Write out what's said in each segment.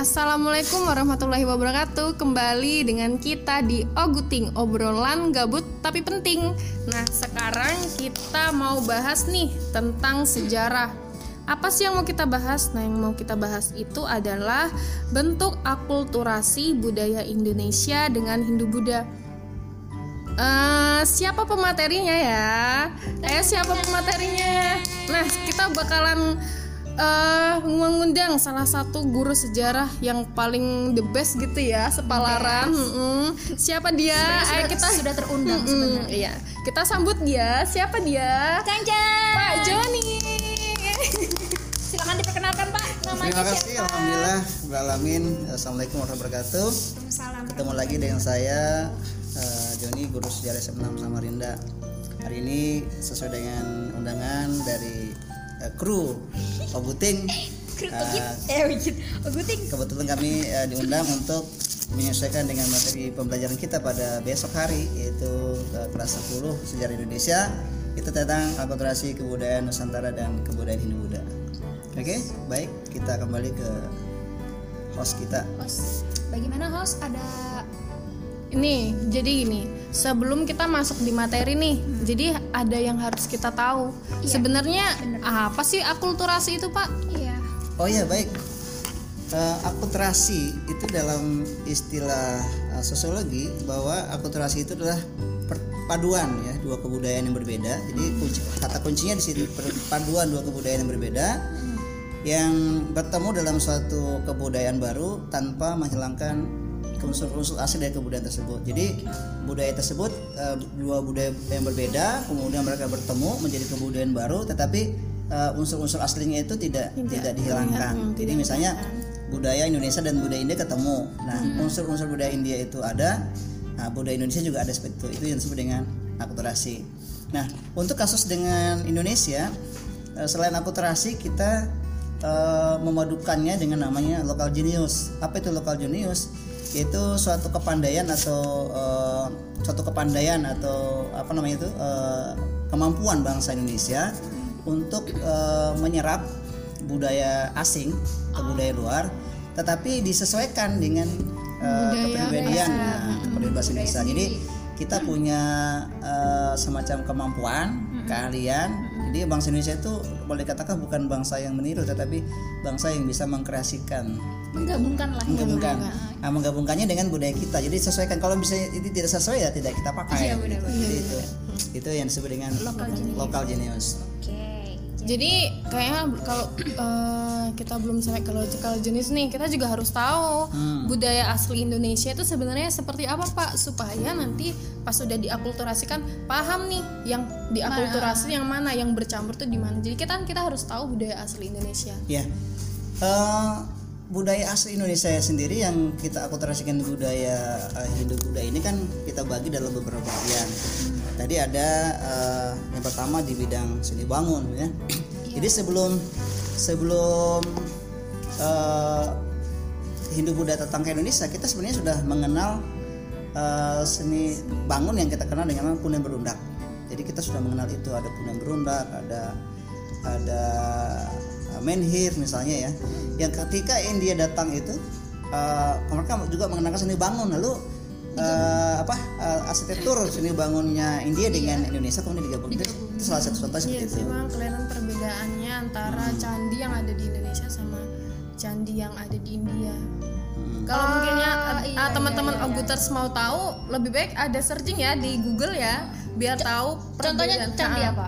Assalamualaikum warahmatullahi wabarakatuh Kembali dengan kita di Oguting Obrolan gabut tapi penting Nah sekarang kita mau bahas nih tentang sejarah Apa sih yang mau kita bahas? Nah yang mau kita bahas itu adalah Bentuk akulturasi budaya Indonesia dengan Hindu-Buddha Eh, siapa pematerinya ya? Eh siapa pematerinya? Nah kita bakalan eh mengundang salah satu guru sejarah yang paling the best gitu ya sepalaran. Mm-mm. Siapa dia? Ayo kita sudah terundang Mm-mm, sebenarnya. Iya, kita sambut dia. Siapa dia? Cang Cang. Pak Joni. Silakan diperkenalkan Pak. Namanya Terima kasih, siapa? Alhamdulillah, Alamin. Assalamualaikum warahmatullahi wabarakatuh. Salam. Ketemu lagi dengan saya, eh, Joni, Guru Sejarah SM6 Samarinda. Hari ini sesuai dengan undangan dari eh, kru Oguting. Wikit. Oguting. kebetulan kami eh, diundang untuk menyesuaikan dengan materi pembelajaran kita pada besok hari yaitu eh, kelas 10 Sejarah Indonesia itu tentang akulturasi kebudayaan Nusantara dan kebudayaan Hindu-Buddha. Oke, baik kita kembali ke host kita. Host. Bagaimana host? Ada Ini jadi gini, sebelum kita masuk di materi nih, jadi ada yang harus kita tahu. Hmm. Iya, Sebenarnya apa sih akulturasi itu, Pak? iya. Oh iya baik. Eh, akulturasi itu dalam istilah eh, sosiologi bahwa akulturasi itu adalah perpaduan ya dua kebudayaan yang berbeda. Jadi kunci, kata kuncinya di situ perpaduan dua kebudayaan yang berbeda yang bertemu dalam suatu kebudayaan baru tanpa menghilangkan unsur-unsur asli dari kebudayaan tersebut. Jadi budaya tersebut eh, dua budaya yang berbeda, kemudian mereka bertemu menjadi kebudayaan baru, tetapi eh, unsur-unsur aslinya itu tidak tidak, dihilangkan. Jadi misalnya budaya Indonesia dan budaya India ketemu. Nah, unsur-unsur budaya India itu ada, nah, budaya Indonesia juga ada seperti itu. Itu yang disebut dengan akulturasi. Nah, untuk kasus dengan Indonesia, eh, selain akulturasi kita eh, memadukannya dengan namanya lokal genius. Apa itu lokal genius? Yaitu suatu kepandaian atau eh, suatu kepandaian atau apa namanya itu eh, kemampuan bangsa Indonesia untuk eh, menyerap budaya asing atau budaya luar, tetapi disesuaikan dengan eh, kepribadian, nah, kepribadian bahasa Indonesia. Jadi kita punya eh, semacam kemampuan, keahlian. Jadi bangsa Indonesia itu boleh dikatakan bukan bangsa yang meniru, tetapi bangsa yang bisa mengkreasikan Menggabungkan lah. ya. menggabungkan nah, menggabungkannya dengan budaya kita jadi sesuaikan kalau misalnya itu tidak sesuai ya tidak kita pakai Iya, benar, gitu. Jadi itu itu yang disebut dengan lokal genius Oke. Jadi kayaknya kalau eh, kita belum sampai ke logical jenis nih, kita juga harus tahu Hmm. budaya asli Indonesia itu sebenarnya seperti apa Pak supaya nanti pas sudah diakulturasikan paham nih yang diakulturasi yang mana, yang bercampur tuh di mana. Jadi kita kita harus tahu budaya asli Indonesia. ya Eh, budaya asli Indonesia sendiri yang kita akulturasikan budaya eh, Hindu Buddha ini kan kita bagi dalam beberapa bagian. Tadi ada eh, yang pertama di bidang seni bangun ya. Jadi sebelum sebelum eh, Hindu Buddha datang ke Indonesia kita sebenarnya sudah mengenal eh, seni bangun yang kita kenal dengan punen berundak. Jadi kita sudah mengenal itu ada punen berundak, ada ada menhir misalnya ya. Yang ketika India datang itu eh, mereka juga mengenalkan seni bangun lalu eh, apa eh, arsitektur seni bangunnya India dengan Indonesia kemudian digabung. Itu, itu salah satu contoh seperti Iya itu. memang kelihatan perbedaannya antara candi yang ada di Indonesia sama candi yang ada di India. Hmm. Kalau mungkin ya ah, iya, teman-teman Oguters mau tahu, lebih baik ada searching ya di Google ya, biar tahu Contohnya candi Ah, apa?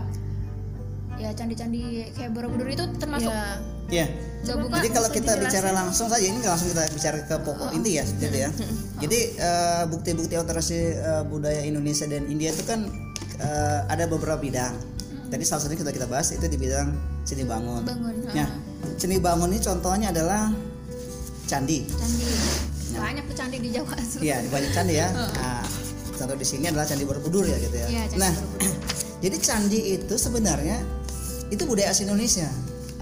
Ya candi-candi kayak Borobudur itu termasuk Ya. Ya. Jadi kalau kita dijelasin? bicara langsung saja ini langsung kita bicara ke pokok inti ya seperti itu ya. Jadi eh, bukti-bukti akulturasi eh, budaya Indonesia dan India itu kan eh, ada beberapa bidang. Tadi salah satunya kita kita bahas itu di bidang seni bangun. Bangun. Nah, seni bangun ini contohnya adalah candi. Candi. Banyak tuh candi di Jawa. Iya, di banyak candi ya. Nah, contoh di sini adalah candi Borobudur ya gitu ya. Iya, Candi nah, jadi candi itu sebenarnya itu budaya asli Indonesia.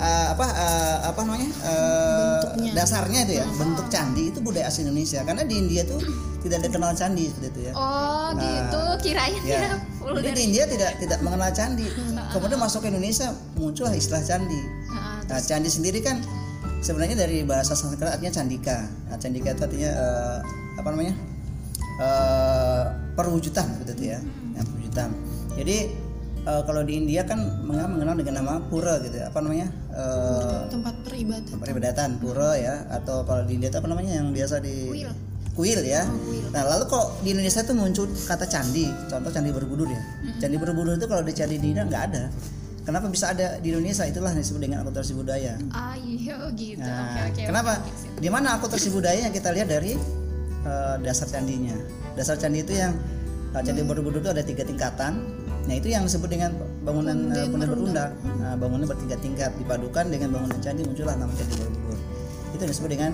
Eh, apa eh, apa namanya? Eh, dasarnya itu ya, bentuk candi itu budaya asli Indonesia. Karena di India tuh tidak dikenal candi seperti itu ya. Oh, gitu. Kirain Ya. ya. Jadi di India tidak tidak mengenal candi. Kemudian masuk ke Indonesia muncullah istilah candi. Nah, Nah, candi sendiri kan sebenarnya dari bahasa Sanskerta artinya candika. Nah, candika itu artinya eh, apa namanya? Eh, perwujudan seperti itu ya. Nah, perwujudan. Jadi eh, kalau di India kan mengenal, dengan nama pura gitu ya. Apa namanya? Eh, tempat peribadatan peribadatan pura ya atau kalau di India itu apa namanya yang biasa di Kuil. kuil ya. Nah lalu kok di Indonesia tuh muncul kata candi, contoh candi Borobudur ya. Candi Borobudur itu kalau dicari di India nggak ada. Kenapa bisa ada di Indonesia? Itulah yang disebut dengan akulturasi budaya. Ah iya gitu. Nah, Oke oke. kenapa? sip. Di mana akulturasi budaya yang kita lihat dari eh, dasar candinya. Dasar candi itu yang eh, candi Borobudur itu ada tiga tingkatan. Nah itu yang disebut dengan bangunan eh, bangunan berundak. Nah, bangunan bertingkat-tingkat dipadukan dengan bangunan candi muncullah nama candi Borobudur. Itu yang disebut dengan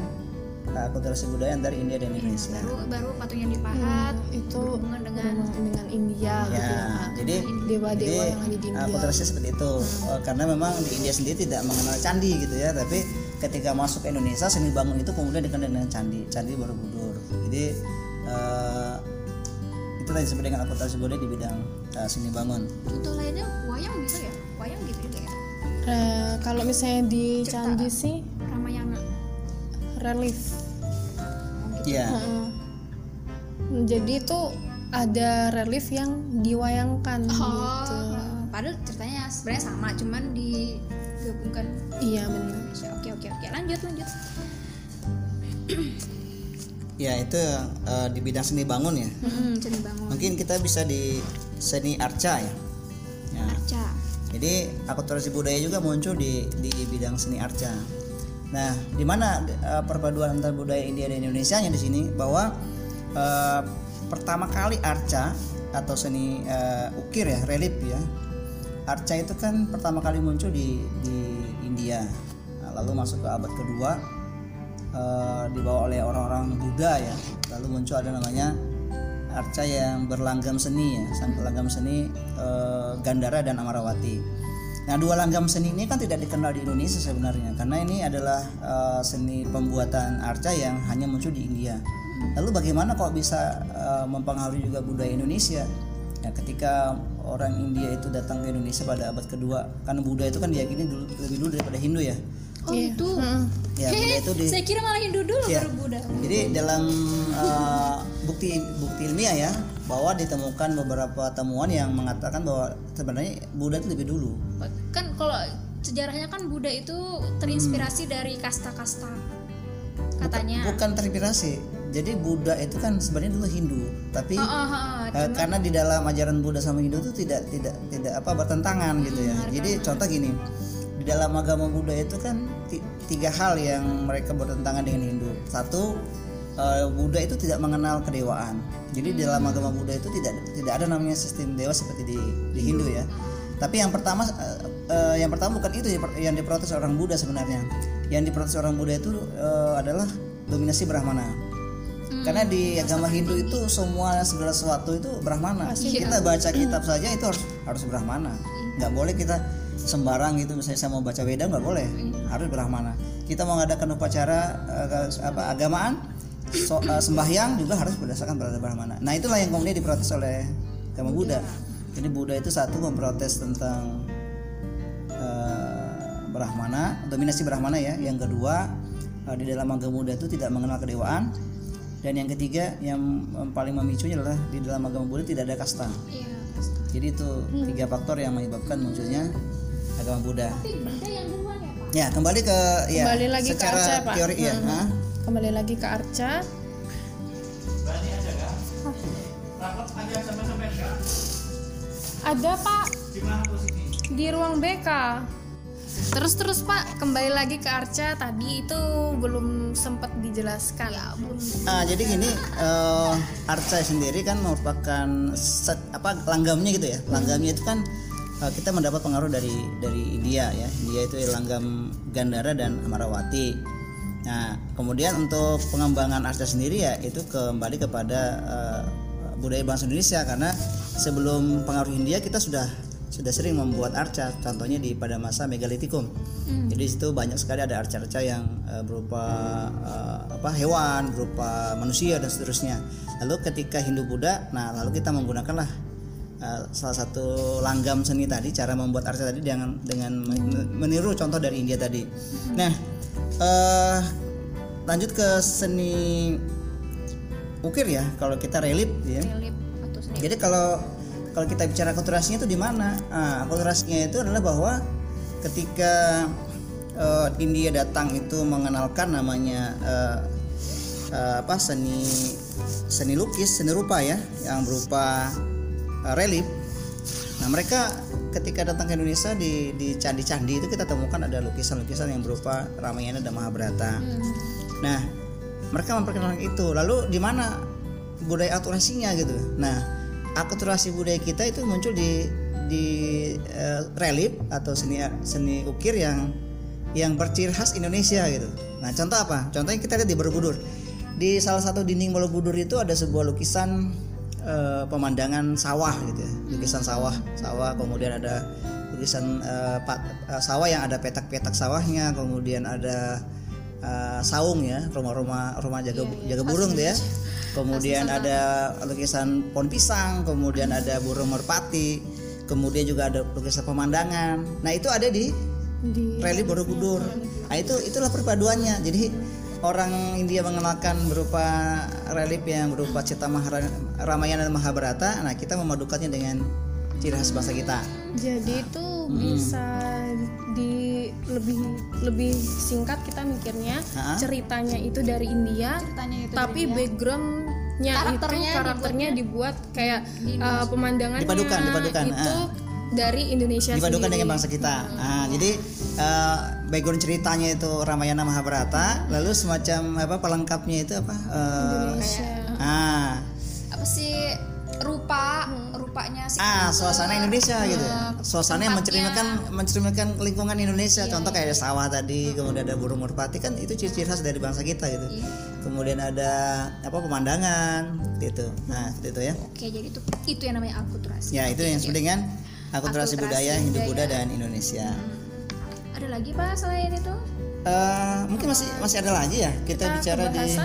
eh, akulturasi budaya antara India dan Indonesia. Baru baru patung yang dipahat itu berhubungan dengan dengan India gitu Ya, ya jadi dewa-dewa jadi, yang ada di India akulturasi seperti itu. Eh, karena memang di India sendiri tidak mengenal candi gitu ya, tapi ketika masuk ke Indonesia seni bangun itu kemudian dikenal dengan candi, candi Borobudur. Jadi eh, itulah yang disebut dengan akulturasi budaya di bidang eh, seni bangun. contoh lainnya wayang bisa ya? Wayang gitu juga ya. Eh, kalau misalnya di candi sih Ramayana. relief Iya. Heeh. jadi itu ada relief yang diwayangkan gitu Oh, padahal ceritanya sebenarnya sama, cuman digabungkan iya benar. Oke oke oke, lanjut lanjut. Ya itu eh, di bidang seni bangun ya. Hmm, seni bangun. Mungkin kita bisa di seni arca ya. Ya. Arca. Jadi akulturasi budaya juga muncul di di bidang seni arca. Nah, di mana eh, perpaduan antara budaya India dan Indonesia nya di sini bahwa eh, pertama kali arca atau seni eh, ukir ya, relief ya. Arca itu kan pertama kali muncul di di India. Nah, lalu masuk ke abad kedua eh, dibawa oleh orang-orang Buddha ya. Lalu muncul ada namanya arca yang berlanggam seni ya, sang langgam seni eh, Gandara dan Amarawati. Nah, dua langgam seni ini kan tidak dikenal di Indonesia sebenarnya karena ini adalah eh, seni pembuatan arca yang hanya muncul di India. Lalu bagaimana kok bisa eh, mempengaruhi juga budaya Indonesia? Ya, ketika orang India itu datang ke Indonesia pada abad kedua, karena Buddha itu kan diyakini dulu, lebih dulu daripada Hindu ya. Oh itu. Ya, Buddha itu di Saya kira malah Hindu dulu Ya. baru Buddha. Jadi dalam uh, bukti bukti ilmiah ya bahwa ditemukan beberapa temuan yang mengatakan bahwa sebenarnya Buddha itu lebih dulu. Kan kalau sejarahnya kan Buddha itu terinspirasi dari kasta-kasta. Katanya. Bukan terinspirasi. Jadi Buddha itu kan sebenarnya dulu Hindu, tapi Oh, oh, oh, uh, karena di dalam ajaran Buddha sama Hindu itu tidak tidak tidak apa bertentangan gitu ya. Jadi contoh gini, di dalam agama Buddha itu kan ti- tiga hal yang mereka bertentangan dengan Hindu. Satu, uh, Buddha itu tidak mengenal kedewaan. Jadi di dalam agama Buddha itu tidak tidak ada namanya sistem dewa seperti di, di Hindu ya. Tapi yang pertama uh, uh, yang pertama bukan itu yang diprotes orang Buddha sebenarnya. Yang diprotes orang Buddha itu uh, adalah dominasi Brahmana. Karena di agama Hindu itu semua segala sesuatu itu Brahmana. Kita baca kitab saja itu harus harus Brahmana. Nggak boleh kita sembarang gitu misalnya saya mau baca Weda nggak boleh harus Brahmana. Kita mau mengadakan upacara eh, apa agamaan so- eh, sembahyang juga harus berdasarkan pada Brahmana. Nah itulah yang kemudian diprotes oleh agama Buddha. Jadi Buddha itu satu memprotes tentang eh, Brahmana, dominasi Brahmana ya. Yang kedua di dalam agama Buddha itu tidak mengenal kedewaan. Dan yang ketiga yang paling memicunya adalah di dalam agama Buddha tidak ada kasta. Iya. Jadi itu tiga faktor yang menyebabkan munculnya agama Buddha. Tapi Buddha yang duluan ya Pak. Ya kembali ke ya Kembali lagi ke secara Arca, Pak. teori ya. Hmm. Hah? kembali lagi ke Arca ada pak di ruang BK terus terus pak kembali lagi ke Arca tadi itu belum sempat dijelaskan ya belum Ah, jadi gini eh, arca sendiri kan merupakan set, apa langgamnya gitu ya. Langgamnya itu kan eh, kita mendapat pengaruh dari dari India ya. India itu langgam Gandara dan Amarawati. Nah, kemudian untuk pengembangan arca sendiri ya itu kembali kepada eh, budaya bangsa Indonesia. Karena sebelum pengaruh India kita sudah sudah sering membuat arca. Contohnya di pada masa megalitikum jadi situ banyak sekali ada arca-arca yang eh, berupa eh, apa hewan berupa manusia dan seterusnya. Lalu ketika Hindu Buddha nah lalu kita menggunakanlah eh, salah satu langgam seni tadi cara membuat arca tadi dengan dengan men- meniru contoh dari India tadi nah eh lanjut ke seni ukir ya. Kalau kita relief ya. Relief atau seni. Jadi kalau kalau kita bicara akulturasinya itu di mana? Nah, akulturasinya itu adalah bahwa ketika eh, India datang itu mengenalkan namanya eh, eh, apa seni seni lukis, seni rupa ya, yang berupa eh, relief. Nah, mereka ketika datang ke Indonesia di di candi-candi itu kita temukan ada lukisan-lukisan yang berupa Ramayana dan Mahabharata. Nah, mereka memperkenalkan itu. Lalu di mana budaya akulturasinya gitu? Nah, akulturasi budaya kita itu muncul di di eh, relief atau seni seni ukir yang yang berciri khas Indonesia gitu. Nah, contoh apa? Contohnya kita lihat di Borobudur. Di salah satu dinding Borobudur itu ada sebuah lukisan eh, pemandangan sawah gitu ya. Lukisan sawah, sawah kemudian ada lukisan eh, pat- eh, sawah yang ada petak-petak sawahnya, kemudian ada eh, saung ya, rumah-rumah rumah jaga jaga burung tuh ya. Kemudian ada lukisan pohon pisang, kemudian ada burung merpati, kemudian juga ada lukisan pemandangan. Nah, itu ada di di relief Borobudur. Nah, itu itulah perpaduannya. Jadi orang India mengenalkan berupa relief yang berupa Mahara- Ramayana dan Mahabharata. Nah, kita memadukannya dengan ciri khas bahasa kita. Jadi itu bisa di lebih lebih singkat kita mikirnya Ha-ha. ceritanya itu dari India, Ceritanya itu tapi backgroundnya Karakternya itu karakternya dibuat kayak uh, pemandangannya Dipadukan, dipadukan, itu ah. dari Indonesia dipadukan sendiri. dengan bangsa kita. Nah, jadi eh, background ceritanya itu Ramayana Mahabharata, lalu semacam apa pelengkapnya itu apa? Eh, Indonesia. ah, apa sih rupa rupanya sih ah suasana Indonesia gitu. Suasana yang mencerminkan mencerminkan lingkungan Indonesia. Contoh kayak ada sawah tadi, kemudian ada burung merpati kan itu ciri-ciri khas dari bangsa kita gitu. Kemudian ada apa pemandangan gitu. Nah, seperti itu ya. oke jadi itu itu yang namanya akulturasi Ya, itu yang disebut dengan akulturasi Akulturasi budaya Hindu budaya. Buddha dan Indonesia. Ada lagi pak selain itu Eh, mungkin masih masih ada lagi ya kita, Kita bicara di bahasa?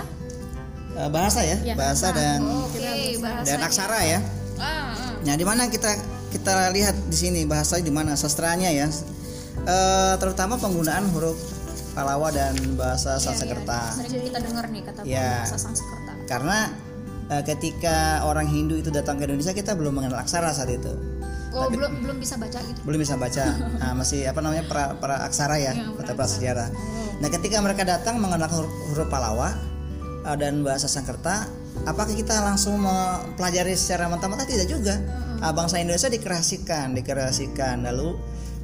eh, bahasa ya, Ya, bahasa dan oke bahasa dan aksara ya. ah, ah. Nah, di mana kita kita lihat di sini bahasa di mana sastranya ya. Eh, terutama penggunaan huruf Palawa dan bahasa Sanskerta. sering kita dengar nih kata Ya. bahasa Sanskerta Karena eh, ketika orang Hindu itu datang ke Indonesia kita belum mengenal aksara saat itu. Oh belum belum bisa baca gitu? Belum bisa baca. Nah, masih apa namanya pra, pra aksara ya atau prasejarah nah ketika mereka datang mengenal huruf, huruf Palawa uh, dan bahasa Sanskerta apakah kita langsung mempelajari secara mentah-mentah tidak juga. Ah, bangsa Indonesia dikreasikan dikreasikan. Lalu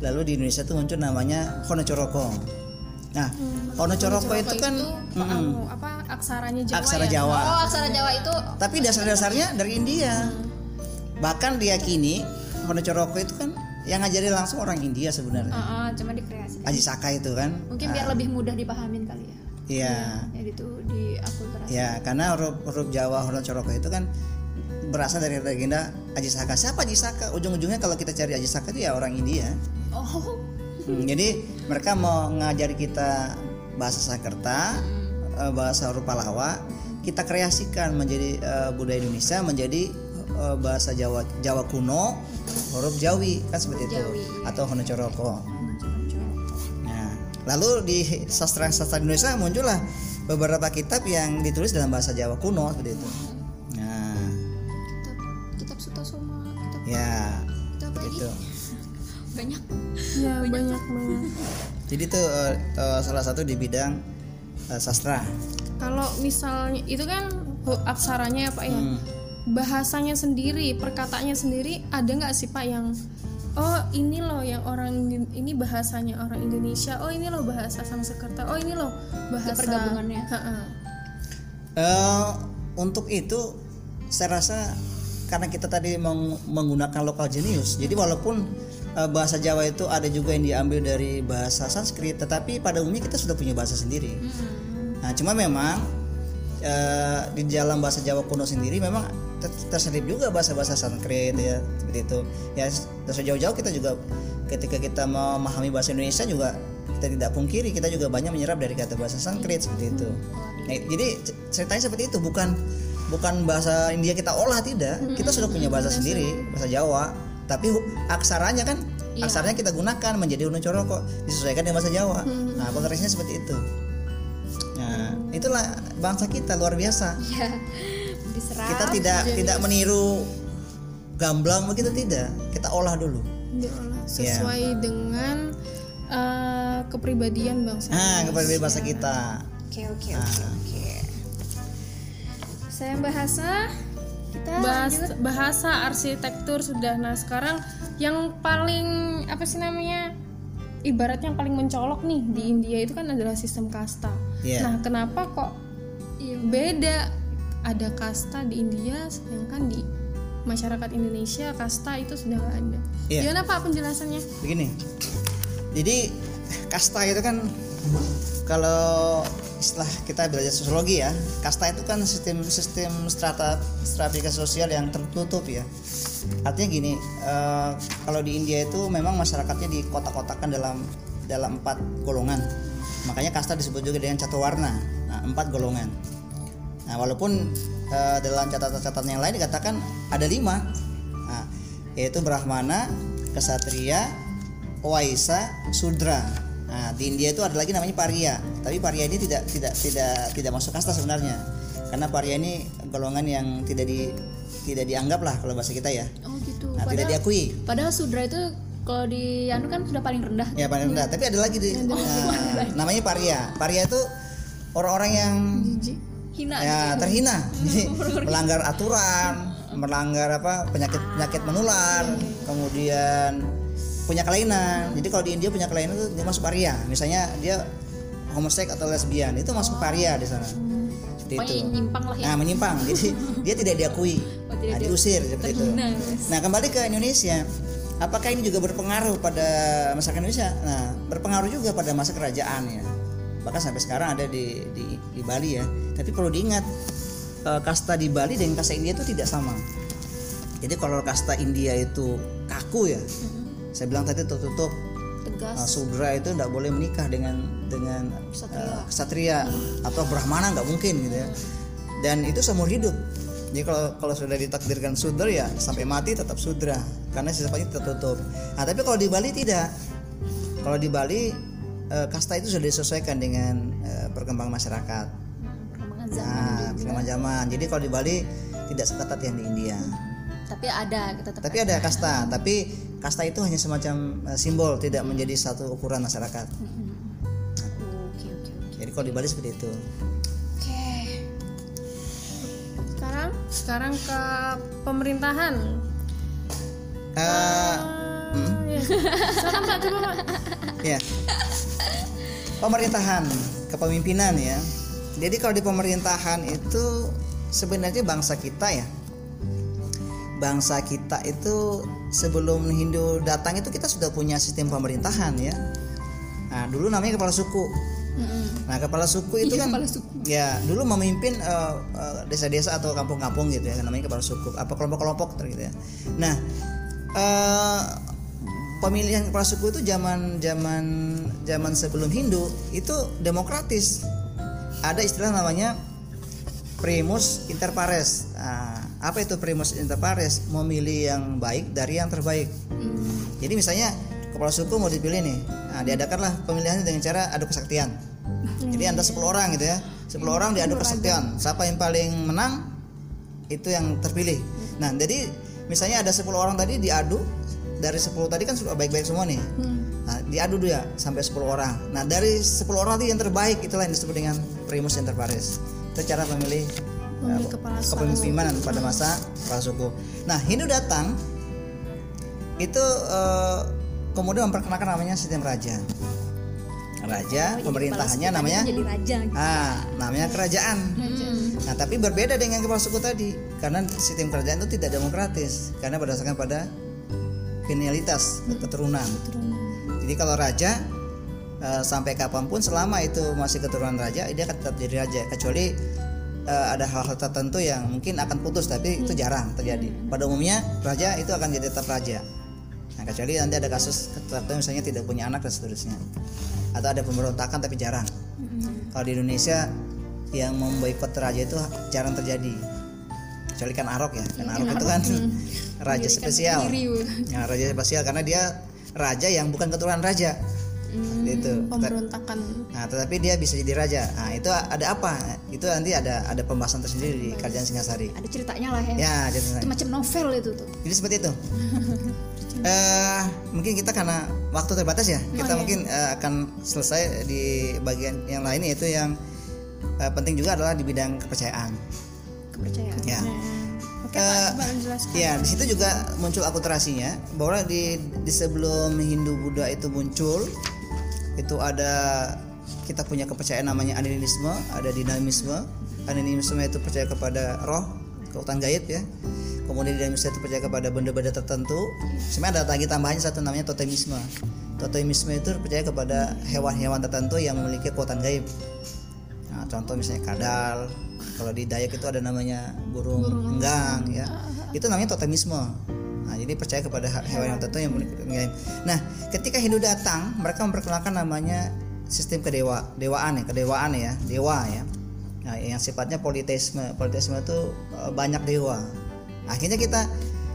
lalu di Indonesia itu muncul namanya Honocoroko nah Honocoroko itu kan itu anu, apa aksaranya Jawa aksara ya? Jawa. Oh aksara Jawa itu. Tapi dasar-dasarnya dari India. Bahkan diyakini Honocoroko itu kan yang ngajarin langsung orang India sebenarnya. Ah, ah, cuma dikreasi Aji Saka itu kan. Mungkin biar lebih mudah dipahamin kali ya. Iya. Jadi itu di akulturasi ya karena huruf, huruf Jawa huruf Coroko itu kan berasal dari legenda Aji Saka. Siapa Aji Saka? Ujung-ujungnya kalau kita cari Aji Saka itu ya orang India. Oh. Hmm, jadi mereka mau ngajari kita bahasa Sakerta eh, bahasa huruf Palawa kita kreasikan menjadi eh, budaya Indonesia menjadi eh, bahasa Jawa Jawa kuno huruf Jawi kan seperti itu. Jawi, atau Honocoroko Nah, lalu di sastra-sastra Indonesia muncullah beberapa kitab yang ditulis dalam bahasa Jawa kuno seperti itu. Nah, kitab kitab Sutasoma kitab ya kitab itu. banyak. Ya banyak. banget Jadi itu eh, eh, salah satu di bidang eh, sastra. kalau misalnya itu kan aksaranya ya pak ya? Hmm. Bahasanya sendiri perkataannya sendiri ada nggak sih pak yang oh ini loh yang orang ini bahasanya orang Indonesia oh ini loh bahasa Sanskerta oh ini loh bahasa pergabungannya. Ha-ha. Eh, untuk itu saya rasa karena kita tadi meng- menggunakan lokal genius, jadi walaupun eh, bahasa Jawa itu ada juga yang diambil dari bahasa Sanskrit, tetapi pada umumnya kita sudah punya bahasa sendiri. Nah, cuma memang eh, di dalam bahasa Jawa kuno sendiri memang terselip juga bahasa-bahasa Sanskrit ya seperti itu. Ya dari jauh-jauh kita juga ketika kita memahami bahasa Indonesia juga kita tidak pungkiri kita juga banyak menyerap dari kata bahasa Sanskrit seperti itu. Nah, jadi ceritanya seperti itu bukan bukan bahasa India kita olah tidak. Kita sudah punya bahasa sendiri, bahasa Jawa. Tapi aksaranya kan aksaranya kita gunakan menjadi Uno Coroko disesuaikan dengan bahasa Jawa. Nah, pengertiannya seperti itu. Nah, itulah bangsa kita luar biasa. ya diserap Kita tidak tidak meniru gamblang begitu tidak. Kita olah dulu. Diolah sesuai dengan eh, kepribadian bangsa. Nah, kepada bahasa kita. oke oke oke oke saya bahasa kita Bahas, lanjut bahasa arsitektur sudah. Nah, sekarang yang paling apa sih namanya? Ibaratnya yang paling mencolok nih di India itu kan adalah sistem kasta. Iya. Nah, kenapa kok Iya. beda? Ada kasta di India sedangkan di masyarakat Indonesia kasta itu sudah nggak ada. Iya. Gimana Pak penjelasannya? Begini. Jadi kasta itu kan kalau istilah kita belajar sosiologi ya, kasta itu kan sistem sistem strata stratifikasi sosial yang tertutup ya. Artinya gini, eh, kalau di India itu memang masyarakatnya dikotak-kotakan dalam dalam empat golongan. Makanya kasta disebut juga dengan catuwarna, nah, empat golongan. Nah, walaupun eh, dalam catatan-catatan yang lain dikatakan ada lima, nah, yaitu Brahmana, Kesatria, Waisa, Sudra. Nah, di India itu ada lagi namanya Paria. Tapi Paria ini tidak tidak tidak tidak masuk kasta sebenarnya. Karena Paria ini golongan yang tidak di tidak dianggap lah kalau bahasa kita ya. oh gitu Nah, tidak padahal diakui. padahal sudra itu kalau di anu kan sudah paling rendah Ya paling rendah. Tapi ada lagi di nah, namanya Paria. Paria itu orang-orang yang Jijik. Hina ya terhina. Jadi melanggar aturan, melanggar apa penyakit penyakit menular, kemudian punya kelainan. Jadi kalau di India punya kelainan itu dia masuk paria. Misalnya dia homoseks atau lesbian itu masuk paria di sana. Seperti itu. lah ya Nah menyimpang, jadi dia tidak diakui, Oh, tidak nah, diusir seperti itu. Nah kembali ke Indonesia, apakah ini juga berpengaruh pada masyarakat Indonesia? Nah berpengaruh juga pada masa kerajaan ya. Bahkan sampai sekarang ada di di, di Bali ya. Tapi perlu diingat eh, kasta di Bali dengan kasta India itu tidak sama. Jadi kalau kasta India itu kaku ya, saya bilang tadi tertutup. tegas Nah, Sudra itu tidak boleh menikah dengan dengan eh, ksatria atau brahmana nggak mungkin gitu ya. Dan itu seumur hidup. Jadi kalau kalau sudah ditakdirkan sudra ya sampai mati tetap sudra karena sifatnya tertutup. Nah tapi kalau di Bali tidak. Kalau di Bali eh, kasta itu sudah disesuaikan dengan eh, perkembangan masyarakat. perkembangan zaman Nah, perkembangan zaman. Jadi kalau di Bali tidak seketat yang di India. tapi ada kita tetap Tapi ada kasta, tapi kasta itu hanya semacam eh, simbol, tidak menjadi satu ukuran masyarakat. Jadi kalau di Bali seperti itu. oke Sekarang sekarang ke pemerintahan. Eh, Ya. Silakan Pak, coba Pak. ya. Pemerintahan, kepemimpinan ya. Jadi kalau di pemerintahan itu sebenarnya bangsa kita ya. Bangsa kita itu sebelum Hindu datang itu kita sudah punya sistem pemerintahan ya. Nah, dulu namanya kepala suku. Nah, kepala suku itu kan ya dulu memimpin eh, eh, desa-desa atau kampung-kampung gitu ya, namanya kepala suku. Apa kelompok-kelompok gitu ya. Nah, eh, pemilihan kepala suku itu zaman zaman zaman sebelum Hindu itu demokratis. Ada istilah namanya primus inter pares. Nah, apa itu primus inter pares? Memilih yang baik dari yang terbaik. Jadi misalnya kepala suku mau dipilih nih, nah, diadakanlah pemilihannya dengan cara adu kesaktian. Jadi ada 10 orang gitu ya, 10 orang diadu kesaktian. Siapa yang paling menang itu yang terpilih. Nah jadi misalnya ada 10 orang tadi diadu dari 10 tadi kan sudah baik-baik semua nih. Nah, diadu dia sampai 10 orang. Nah dari 10 orang tadi yang terbaik itulah yang disebut dengan primus inter pares. Itu cara memilih suku. kepemimpinan pada masa kepala suku. Nah Hindu datang itu eh, kemudian memperkenalkan namanya sistem raja. Raja pemerintahannya namanya raja ah namanya kerajaan. Nah tapi berbeda dengan kepala suku tadi karena sistem kerajaan itu tidak demokratis karena berdasarkan pada genialitas keturunan. Jadi kalau raja eh, sampai kapan pun selama itu masih keturunan raja dia akan tetap jadi raja kecuali eh, ada hal-hal tertentu yang mungkin akan putus tapi itu jarang terjadi. Pada umumnya raja itu akan jadi tetap raja. Nah, kecuali nanti ada kasus tertentu misalnya tidak punya anak dan seterusnya. Atau ada pemberontakan tapi jarang. Kalau di Indonesia yang memboikot raja itu jarang terjadi. Kecuali kan Arok ya. Kan Arok itu kan raja spesial. Ya, raja spesial karena dia raja yang bukan keturunan raja. seperti itu. pemberontakan Nah, tetapi dia bisa jadi raja. Nah, itu ada apa? Itu nanti ada ada pembahasan tersendiri di Kerajaan Singasari. Ada ceritanya lah ya. Ya, jadi, Itu macam novel itu tuh. jadi seperti itu. Eh, mungkin kita karena waktu terbatas ya, kita mungkin eh, akan selesai di bagian yang lain yaitu yang eh, penting juga adalah di bidang kepercayaan. Kepercayaan. Ya. Oke pak coba jelaskan Ya, di situ juga muncul akulturasinya bahwa di di sebelum Hindu Buddha itu muncul itu ada kita punya kepercayaan namanya animisme, ada dinamisme. Animisme itu percaya kepada roh, kekuatan gaib ya. Kemudian dinamisme itu percaya kepada benda-benda tertentu. Sebenarnya ada lagi tambahannya satu namanya totemisme. Totemisme itu percaya kepada hewan-hewan tertentu yang memiliki kekuatan gaib. Nah, contoh misalnya kadal. Kalau di Dayak itu ada namanya burung enggang ya. Itu namanya totemisme. Nah, jadi percaya kepada he- hewan yang tertentu yang gaib. Nah, ketika Hindu datang, mereka memperkenalkan namanya sistem kedewa, dewaan ya, kedewaan ya, dewa ya. Nah, yang sifatnya politeisme. Politeisme itu eh, banyak dewa. Akhirnya kita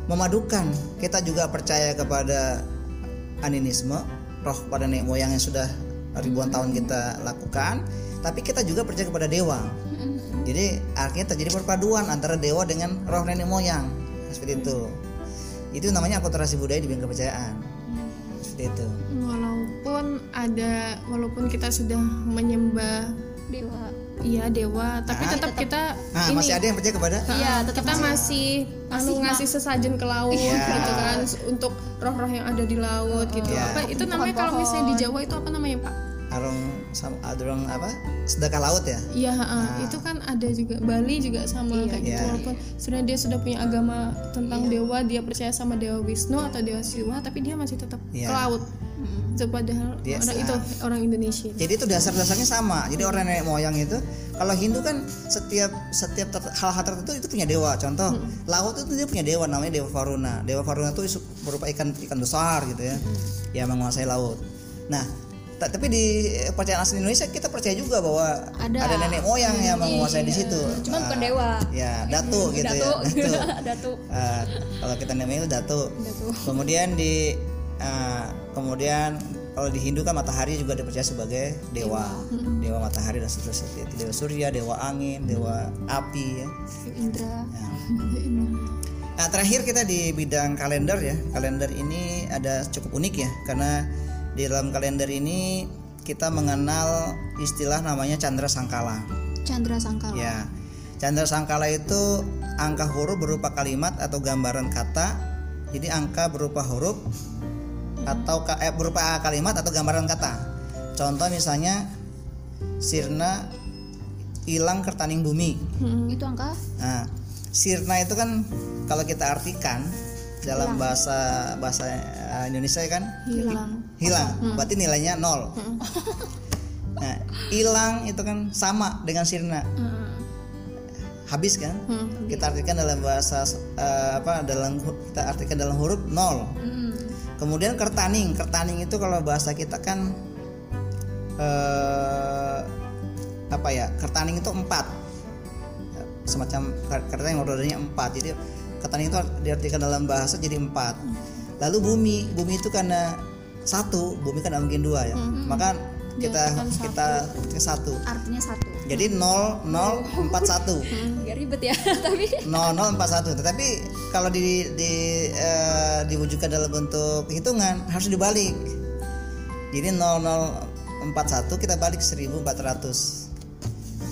memadukan, kita juga percaya kepada animisme, roh pada nenek moyang yang sudah ribuan tahun kita lakukan, tapi kita juga percaya kepada dewa. Jadi akhirnya terjadi perpaduan antara dewa dengan roh nenek moyang. Seperti itu. Itu namanya akulturasi budaya di bidang kepercayaan. Seperti itu. walaupun ada walaupun kita sudah menyembah Dewa. iya dewa tapi Ah, tetap kita Nah, ini masih ada yang percaya kepada Iya, kita masih anu ngasih sesajen ke laut Iya. gitu kan untuk roh-roh yang ada di laut gitu. Iya. Apa itu namanya kalau misalnya di Jawa itu apa namanya, Pak? Arung sama adurang apa? Sedekah laut ya? Iya, heeh. itu kan ada juga Bali juga sama kayak gitu. Iya. Walaupun sebenarnya dia sudah punya agama tentang dewa, dia percaya sama dewa Wisnu atau dewa Siwa, tapi dia masih tetap Iya. ke laut. Itu padahal Dia- orang itu orang Indonesia. Jadi itu dasar-dasarnya sama. Jadi orang nenek moyang itu kalau Hindu kan setiap setiap hal-hal tertentu itu punya dewa. Contoh laut itu dia punya dewa namanya Dewa Varuna. Dewa Varuna itu berupa ikan ikan besar gitu ya. Yang menguasai laut. Nah, tapi di percayaan asli Indonesia kita percaya juga bahwa Ada. nenek moyang yang menguasai di situ. Cuma bukan Ah, dewa. Ya, datu gitu Datu. ya. Datu. Datu. Ah, kalau kita namanya itu datu. Datu. Kemudian di ah, kemudian kalau di Hindu kan matahari juga dipercaya sebagai dewa, dewa matahari dan seterusnya itu. Dewa surya, dewa angin, dewa api ya. Indra. Ya. Nah terakhir kita di bidang kalender ya. Kalender ini ada cukup unik ya karena di dalam kalender ini kita mengenal istilah namanya Chandra Sangkala. Chandra Sangkala. Ya, Chandra Sangkala itu angka huruf berupa kalimat atau gambaran kata. Jadi angka berupa huruf atau eh, berupa kalimat atau gambaran kata. Contoh misalnya sirna hilang kertaning bumi. Itu angka Nah, sirna itu kan kalau kita artikan dalam bahasa bahasa eh, Indonesia kan? Hilang. hilang, berarti nilainya nol. Nah, hilang itu kan sama dengan sirna. habis kan? Kita artikan dalam bahasa eh, apa dalam kita artikan dalam huruf nol. Kemudian kertaning. Kertaning itu kalau bahasa kita kan eh, apa ya? Kertaning itu empat. Semacam ker- kertaning rodanya empat. Jadi kertaning itu diartikan dalam bahasa jadi empat. Lalu bumi. Bumi itu karena satu bumi kan mungkin dua ya. Maka kita kita artikan satu. Artinya satu. jadi 0041 Agak ribet ya, tapi 0041 tetapi kalau di, di eh, diwujudkan dalam bentuk hitungan harus dibalik. Jadi 0041 kita balik 1400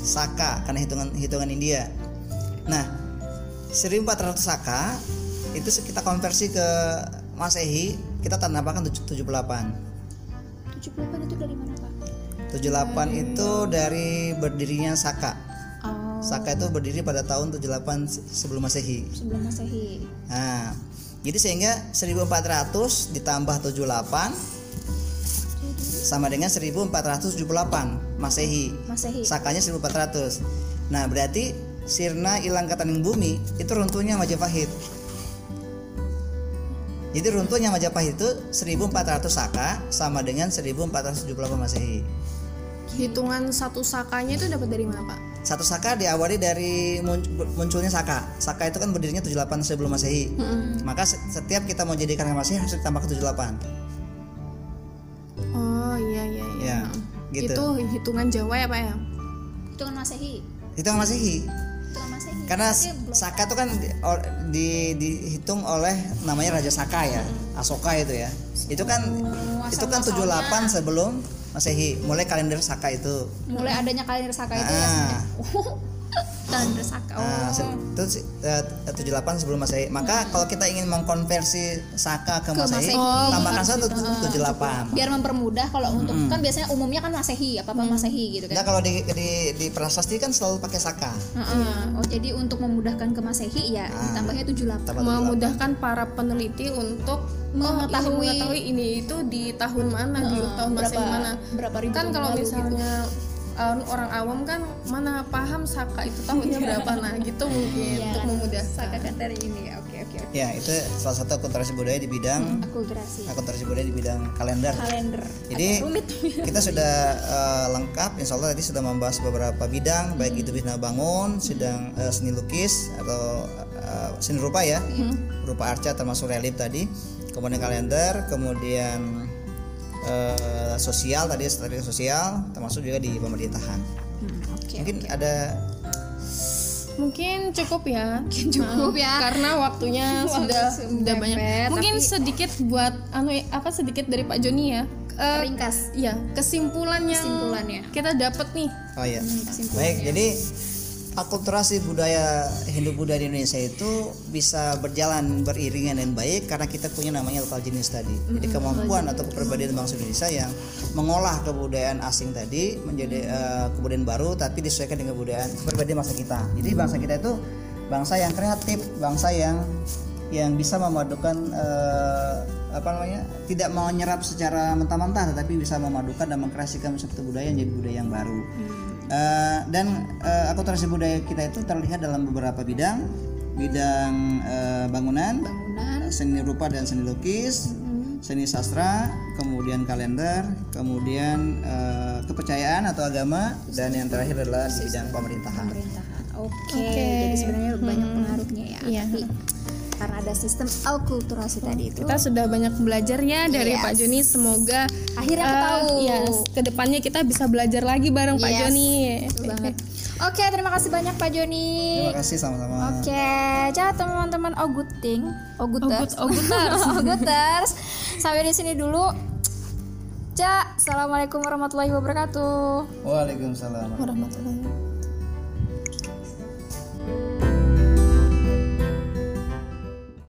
saka karena hitungan hitungan India. Nah 1400 saka itu kita konversi ke Masehi kita tambahkan 78 78 itu dari mana, Pak? 78 itu dari berdirinya Saka Oh, Saka itu berdiri pada tahun 78 se- sebelum Masehi. sebelum Masehi. Nah, jadi sehingga 1400 ditambah 78 sama dengan 1478 Masehi. Masehi. Sakanya 1400. Nah, berarti sirna ilang kataning bumi itu runtuhnya Majapahit. Jadi runtuhnya Majapahit itu 1400 Saka sama dengan 1478 Masehi. Hitungan satu sakanya itu dapat dari mana, Pak? Satu Saka diawali dari mun- munculnya Saka. Saka itu kan berdirinya 78 sebelum Masehi. Maka se- setiap kita mau jadi karya Masehi harus ditambah ke 78. Oh iya iya iya. gitu. Itu hitungan Jawa ya Pak ya? hitungan Masehi. hitungan masehi Karena Saka itu kan di, dihitung oleh namanya Raja Saka ya, Asoka itu ya. Itu kan itu kan 78 sebelum Masehi, mulai kalender Saka itu. mulai adanya kalender saka itu ya Kalender saka oh. Nah, se- itu eh, 78 sebelum Masehi. Maka kalau kita ingin mengkonversi Saka ke, Masehi, Masehi. Oh, tambahkan satu 78. biar mempermudah kalau untuk kan biasanya umumnya kan masehi apa apa masehi gitu Nah, kan kalau di, di di prasasti kan selalu pakai Saka. Heeh. oh jadi untuk memudahkan ke masehi ya ditambahnya 78 Tambah 78. memudahkan para peneliti untuk Mengetahui- oh, ini mengetahui ini itu di tahun mana di tahun berapa- Masehi mana berapa ribu kan kalau lalu gitu. Uh, orang awam kan mana paham saka itu tahunnya berapa? Nah gitu mungkin Iya, untuk memudahkan. Saka kan dari ini ya. Oke oke oke. Ya, itu salah satu akulturasi budaya di bidang akulturasi. akulturasi budaya di bidang kalender. kalender. Jadi rumit. kita sudah eh, lengkap, insya Allah tadi sudah membahas beberapa bidang, baik itu bina bangun, sedang eh, seni lukis atau eh, seni rupa ya, rupa arca termasuk relief tadi, kemudian kalender, kemudian eh, sosial tadi strategi sosial, termasuk juga di pemerintahan. Hmm, oke Mungkin ada mungkin cukup ya cukup ya karena waktunya Waktu sudah sudah banyak mungkin tapi- sedikit buat anu apa sedikit dari Pak Joni ya Eh, ringkas ya kesimpulannya Kesimpulannya. kita dapat nih Oh ya. kesimpulannya. Baik, jadi akulturasi budaya Hindu Buddha di Indonesia itu bisa berjalan beriringan dan baik karena kita punya namanya lokal jenis tadi. Jadi kemampuan atau kepribadian bangsa Indonesia yang mengolah kebudayaan asing tadi menjadi eh, kebudayaan baru tapi disesuaikan dengan kebudayaan kepribadian bangsa kita. Jadi bangsa kita itu bangsa yang kreatif, bangsa yang yang bisa memadukan eh, apa namanya tidak mau nyerap secara mentah-mentah tetapi bisa memadukan dan mengkreasikan satu budaya menjadi budaya yang baru. Eh, dan eh, akulturasi budaya kita itu terlihat dalam beberapa bidang, bidang eh, bangunan, bangunan. seni rupa dan seni lukis, seni sastra, kemudian kalender, kemudian eh, kepercayaan atau agama, dan yang terakhir adalah di bidang pemerintahan. pemerintahan. Oke jadi sebenarnya banyak pengaruhnya ya. Iya. tapi karena ada sistem akulturasi tadi itu kita sudah banyak belajar ya dari Yes. Pak Joni semoga Akhirnya eh, tahu. ya ke depannya kita bisa belajar lagi bareng Pak Yes, Joni betul banget oke terima kasih banyak Pak Joni Terima kasih sama-sama. Oke, jadi teman-teman Oguting, Oguters, Oguters. Oguters, sampai di sini dulu. Ja, assalamualaikum warahmatullahi wabarakatuh. Waalaikumsalam. warahmatullahi